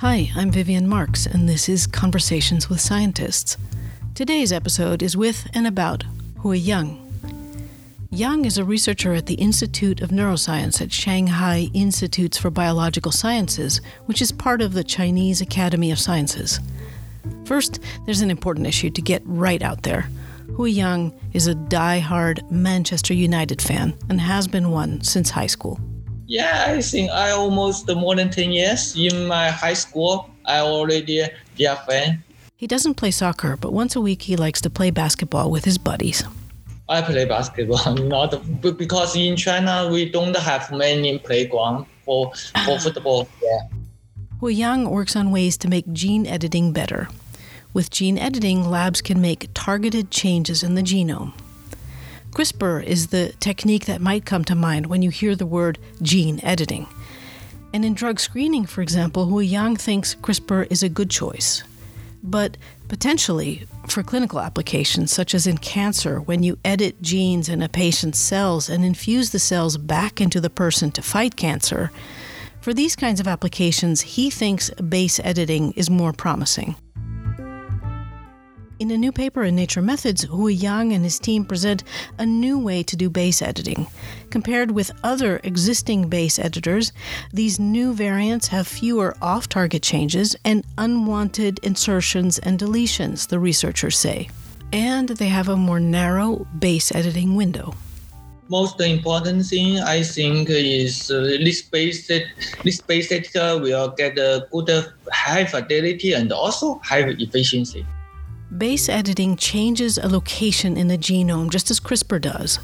Hi, I'm Vivian Marks, and this is Conversations with Scientists. Today's episode is with and about Hui Yang. Yang is a researcher at the Institute of Neuroscience at Shanghai Institutes for Biological Sciences, which is part of the Chinese Academy of Sciences. First, there's an important issue to get right out there. Hui Yang is a die-hard Manchester United fan and has been one since high school. Yeah, I think I almost more than 10 years in my high school. I already be a fan. He doesn't play soccer, but once a week he likes to play basketball with his buddies. I play basketball, not because in China we don't have many playground for for football. Yeah. Hui Yang works on ways to make gene editing better. With gene editing, labs can make targeted changes in the genome. CRISPR is the technique that might come to mind when you hear the word gene editing. And in drug screening, for example, Hui Yang thinks CRISPR is a good choice. But potentially for clinical applications, such as in cancer, when you edit genes in a patient's cells and infuse the cells back into the person to fight cancer, for these kinds of applications, he thinks base editing is more promising. In a new paper in Nature Methods, Hui Yang and his team present a new way to do base editing. Compared with other existing base editors, these new variants have fewer off target changes and unwanted insertions and deletions, the researchers say. And they have a more narrow base editing window most important thing I think is uh, this base this base editor will get a good high fidelity and also high efficiency. Base editing changes a location in the genome just as CRISPR does.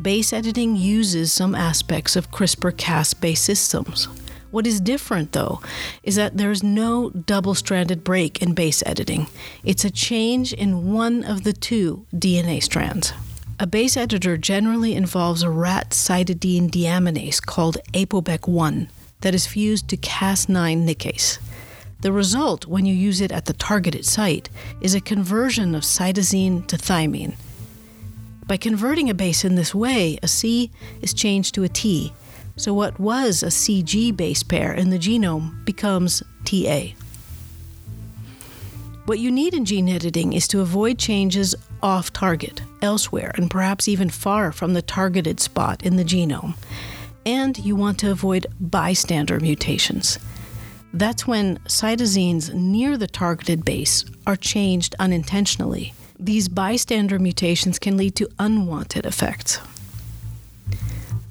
Base editing uses some aspects of CRISPR Cas based systems. What is different, though, is that there's no double stranded break in base editing. It's a change in one of the two DNA strands. A base editor generally involves a rat cytidine deaminase called ApoBec1 that is fused to Cas9 nickase. The result, when you use it at the targeted site, is a conversion of cytosine to thymine. By converting a base in this way, a C is changed to a T, so what was a CG base pair in the genome becomes TA. What you need in gene editing is to avoid changes off target, elsewhere, and perhaps even far from the targeted spot in the genome. And you want to avoid bystander mutations. That's when cytosines near the targeted base are changed unintentionally. These bystander mutations can lead to unwanted effects.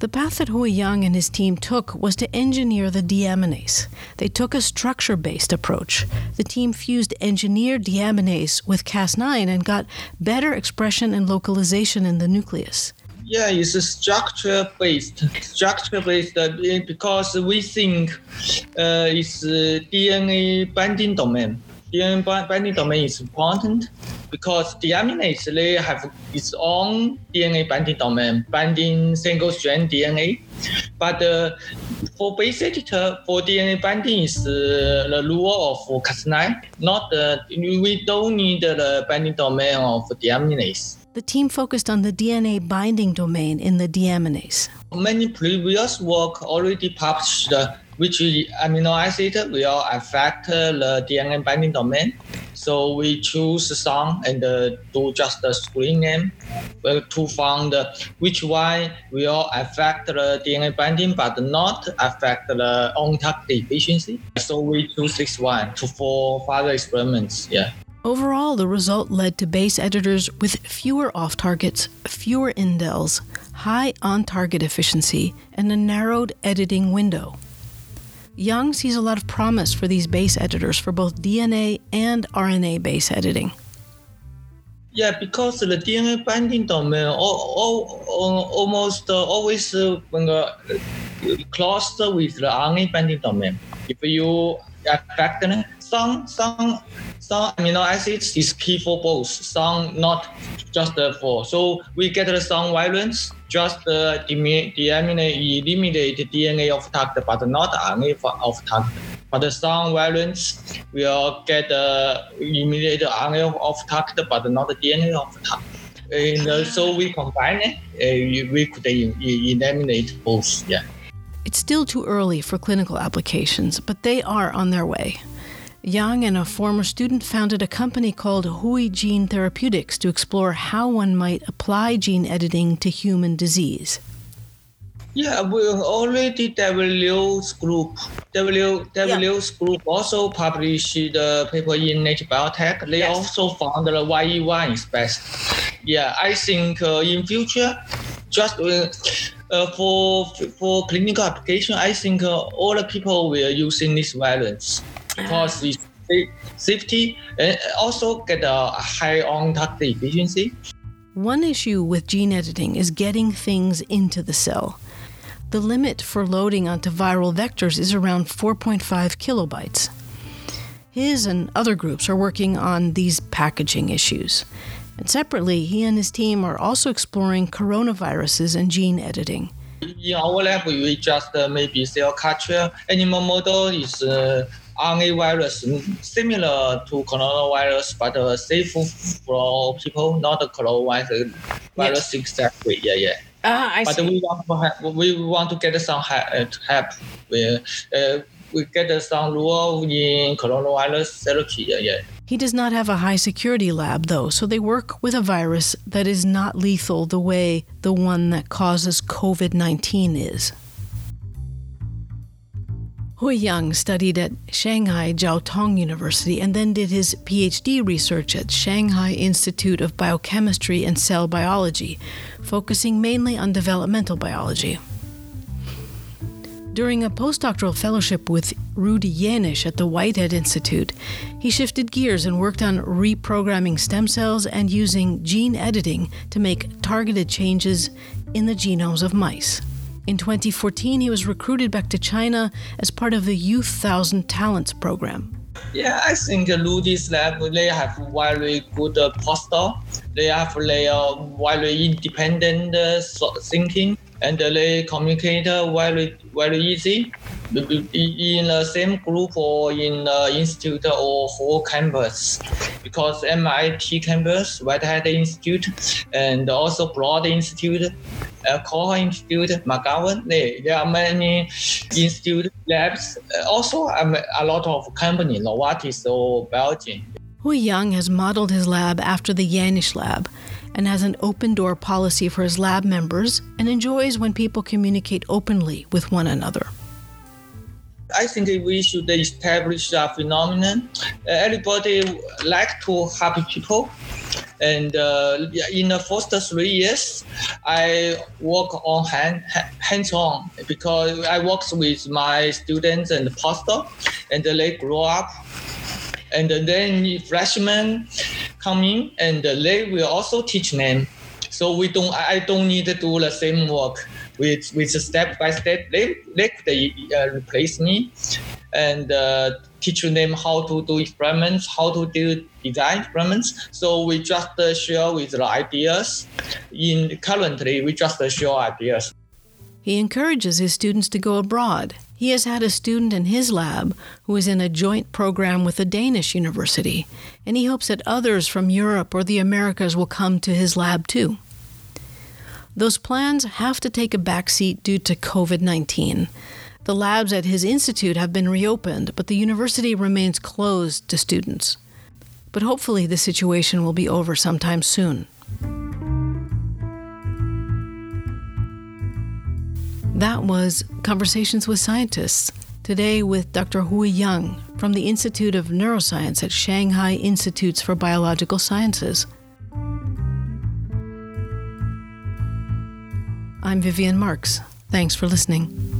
The path that Hui Yang and his team took was to engineer the deaminase. They took a structure based approach. The team fused engineered deaminase with Cas9 and got better expression and localization in the nucleus. Yeah, it's structure based. Structure based uh, because we think uh, it's DNA binding domain. DNA binding domain is important because deaminase they have its own DNA binding domain, binding single strand DNA. But uh, for base editor, for DNA binding is uh, the rule of Cas9. Not uh, we don't need the binding domain of deaminase the team focused on the DNA binding domain in the deaminase. Many previous work already published uh, which amino acid will affect uh, the DNA binding domain. So we choose some and uh, do just the screen name to find uh, which one will affect the DNA binding but not affect the on-target efficiency. So we choose this one to for further experiments. Yeah. Overall, the result led to base editors with fewer off targets, fewer indels, high on target efficiency, and a narrowed editing window. Yang sees a lot of promise for these base editors for both DNA and RNA base editing. Yeah, because the DNA binding domain all, all, almost uh, always uh, when, uh, closed with the RNA binding domain. If you affect some some some amino acids is key for both, some not just for. So we get some variants just uh, eliminate, DNA of target, but not RNA of target. But some variants will get uh, eliminate RNA of target, but not DNA of target. And uh, so we combine it, uh, we could eliminate both. Yeah. It's still too early for clinical applications, but they are on their way. Yang and a former student founded a company called Hui Gene Therapeutics to explore how one might apply gene editing to human disease. Yeah, we already W's group. W W's group also published the paper in Nature Biotech. They Yes. also found the YE1 is best. Yeah, I think uh, in future, just uh, uh, for for clinical application, I think uh, all the people will using this virus because it's safety and also get a high on toxic efficiency. One issue with gene editing is getting things into the cell. The limit for loading onto viral vectors is around 4.5 kilobytes. His and other groups are working on these packaging issues. And separately, he and his team are also exploring coronaviruses and gene editing. In our lab, we just uh, maybe cell culture animal model is uh, RNA virus mm, similar to coronavirus, but uh, safe for people, not the coronavirus virus exactly. Yeah, yeah. Ah, I But we want to have, we want to get some uh, help. We, uh, we get some rule in coronavirus therapy. Yeah, yeah. He does not have a high security lab, though, so they work with a virus that is not lethal the way the one that causes COVID 19 is. Hui Yang studied at Shanghai Jiao Tong University and then did his PhD research at Shanghai Institute of Biochemistry and Cell Biology, focusing mainly on developmental biology. During a postdoctoral fellowship with Rudy Yanish at the Whitehead Institute, he shifted gears and worked on reprogramming stem cells and using gene editing to make targeted changes in the genomes of mice. In 2014, he was recruited back to China as part of the Youth Thousand Talents program. Yeah, I think Rudy's lab they have very good uh, posture. They have their very independent uh, thinking, and they communicate very very easy. In the same group or in the institute or whole campus, because MIT campus, Whitehead Institute, and also Broad Institute, uh, Institute, McGowan. They, there are many institute labs. Also, um, a lot of company, Novartis or Belgium. Hui Yang has modeled his lab after the Yanish lab and has an open door policy for his lab members and enjoys when people communicate openly with one another. I think we should establish a phenomenon. Uh, everybody like to help people. And uh, in the first three years, I work on hand, hands-on because I work with my students and postdoc, and they grow up. And then freshmen come in, and they will also teach them. So we don't. I don't need to do the same work with with step by step. They they could uh, replace me, and uh, teach them how to do experiments, how to do design experiments. So we just uh, share with the ideas. In currently, we just share ideas. He encourages his students to go abroad. He has had a student in his lab who is in a joint program with a Danish university, and he hopes that others from Europe or the Americas will come to his lab too. Those plans have to take a backseat due to COVID 19. The labs at his institute have been reopened, but the university remains closed to students. But hopefully, the situation will be over sometime soon. That was Conversations with Scientists. Today with Dr. Hui Yang from the Institute of Neuroscience at Shanghai Institutes for Biological Sciences. I'm Vivian Marks. Thanks for listening.